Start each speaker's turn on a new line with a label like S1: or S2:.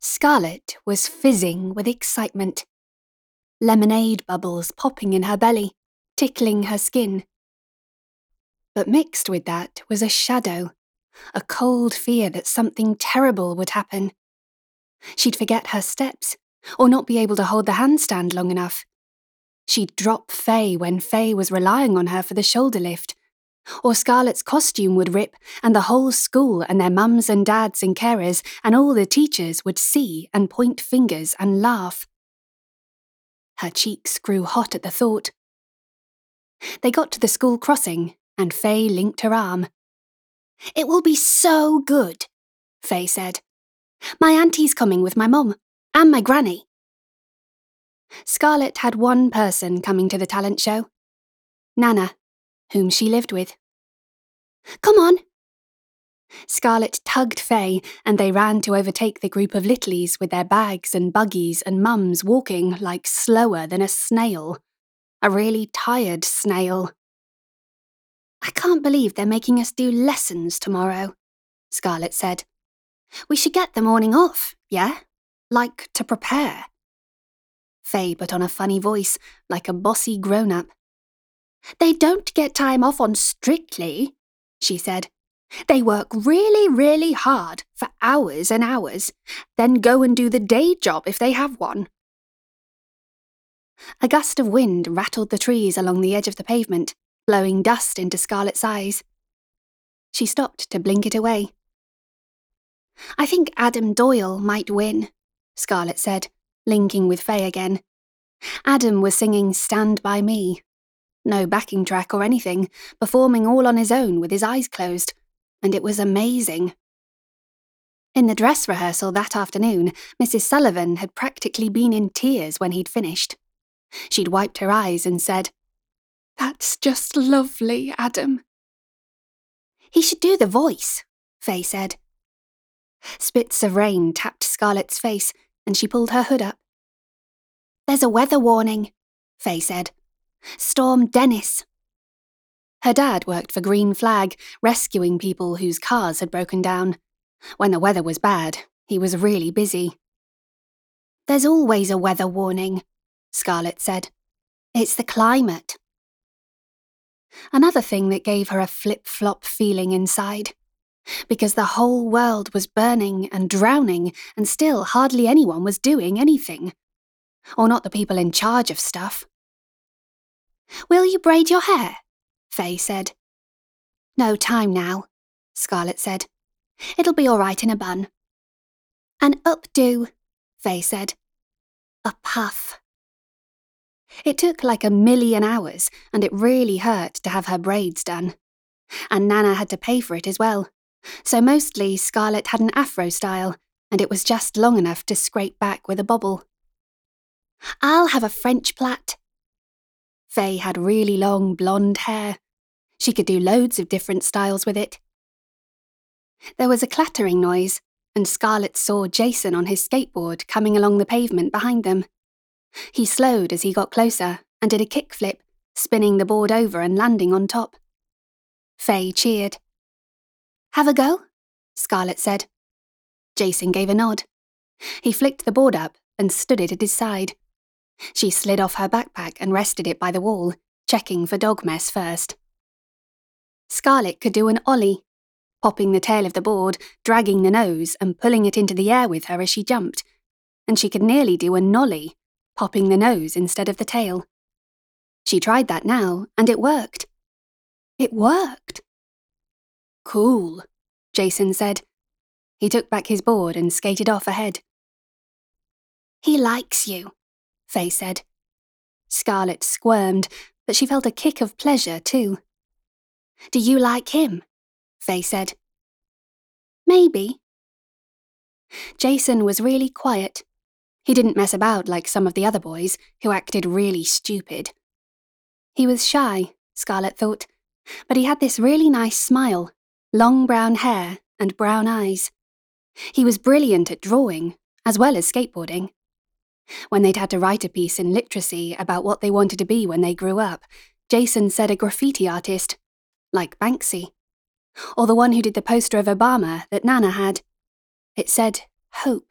S1: Scarlett was fizzing with excitement. Lemonade bubbles popping in her belly, tickling her skin. But mixed with that was a shadow, a cold fear that something terrible would happen. She'd forget her steps, or not be able to hold the handstand long enough. She'd drop Faye when Faye was relying on her for the shoulder lift. Or Scarlett's costume would rip, and the whole school and their mums and dads and carers and all the teachers would see and point fingers and laugh. Her cheeks grew hot at the thought. They got to the school crossing, and Faye linked her arm. It will be so good, Faye said. My auntie's coming with my mum, and my granny. Scarlett had one person coming to the talent show Nana, whom she lived with. Come on! Scarlett tugged Faye, and they ran to overtake the group of Littleys with their bags and buggies and mums walking like slower than a snail. A really tired snail. I can't believe they're making us do lessons tomorrow, Scarlett said. We should get the morning off, yeah? Like to prepare. Faye put on a funny voice, like a bossy grown up. They don't get time off on Strictly, she said. They work really, really hard for hours and hours, then go and do the day job if they have one. A gust of wind rattled the trees along the edge of the pavement, blowing dust into Scarlett's eyes. She stopped to blink it away. I think Adam Doyle might win, Scarlett said, linking with Faye again. Adam was singing Stand By Me. No backing track or anything, performing all on his own with his eyes closed, and it was amazing. In the dress rehearsal that afternoon, Mrs. Sullivan had practically been in tears when he'd finished. She'd wiped her eyes and said, That's just lovely, Adam. He should do the voice, Faye said. Spits of rain tapped Scarlett's face, and she pulled her hood up. There's a weather warning, Faye said. Storm Dennis. Her dad worked for Green Flag, rescuing people whose cars had broken down. When the weather was bad, he was really busy. There's always a weather warning, Scarlett said. It's the climate. Another thing that gave her a flip flop feeling inside. Because the whole world was burning and drowning, and still hardly anyone was doing anything or not the people in charge of stuff. Will you braid your hair? Faye said. No time now, Scarlett said. It'll be all right in a bun. An updo, Faye said. A puff. It took like a million hours, and it really hurt to have her braids done. And Nana had to pay for it as well. So mostly Scarlett had an afro style, and it was just long enough to scrape back with a bobble. I'll have a French plait. Faye had really long blonde hair. She could do loads of different styles with it. There was a clattering noise, and Scarlett saw Jason on his skateboard coming along the pavement behind them. He slowed as he got closer and did a kickflip, spinning the board over and landing on top. Faye cheered. Have a go? Scarlett said. Jason gave a nod. He flicked the board up and stood it at his side. She slid off her backpack and rested it by the wall, checking for dog mess first. Scarlett could do an ollie, popping the tail of the board, dragging the nose, and pulling it into the air with her as she jumped, and she could nearly do a nollie, popping the nose instead of the tail. She tried that now, and it worked. It worked. Cool, Jason said. He took back his board and skated off ahead. He likes you, Faye said. Scarlett squirmed, but she felt a kick of pleasure, too. Do you like him? Faye said. Maybe. Jason was really quiet. He didn't mess about like some of the other boys, who acted really stupid. He was shy, Scarlett thought, but he had this really nice smile, long brown hair, and brown eyes. He was brilliant at drawing, as well as skateboarding. When they'd had to write a piece in literacy about what they wanted to be when they grew up, Jason said a graffiti artist, like Banksy. Or the one who did the poster of Obama that Nana had. It said, Hope.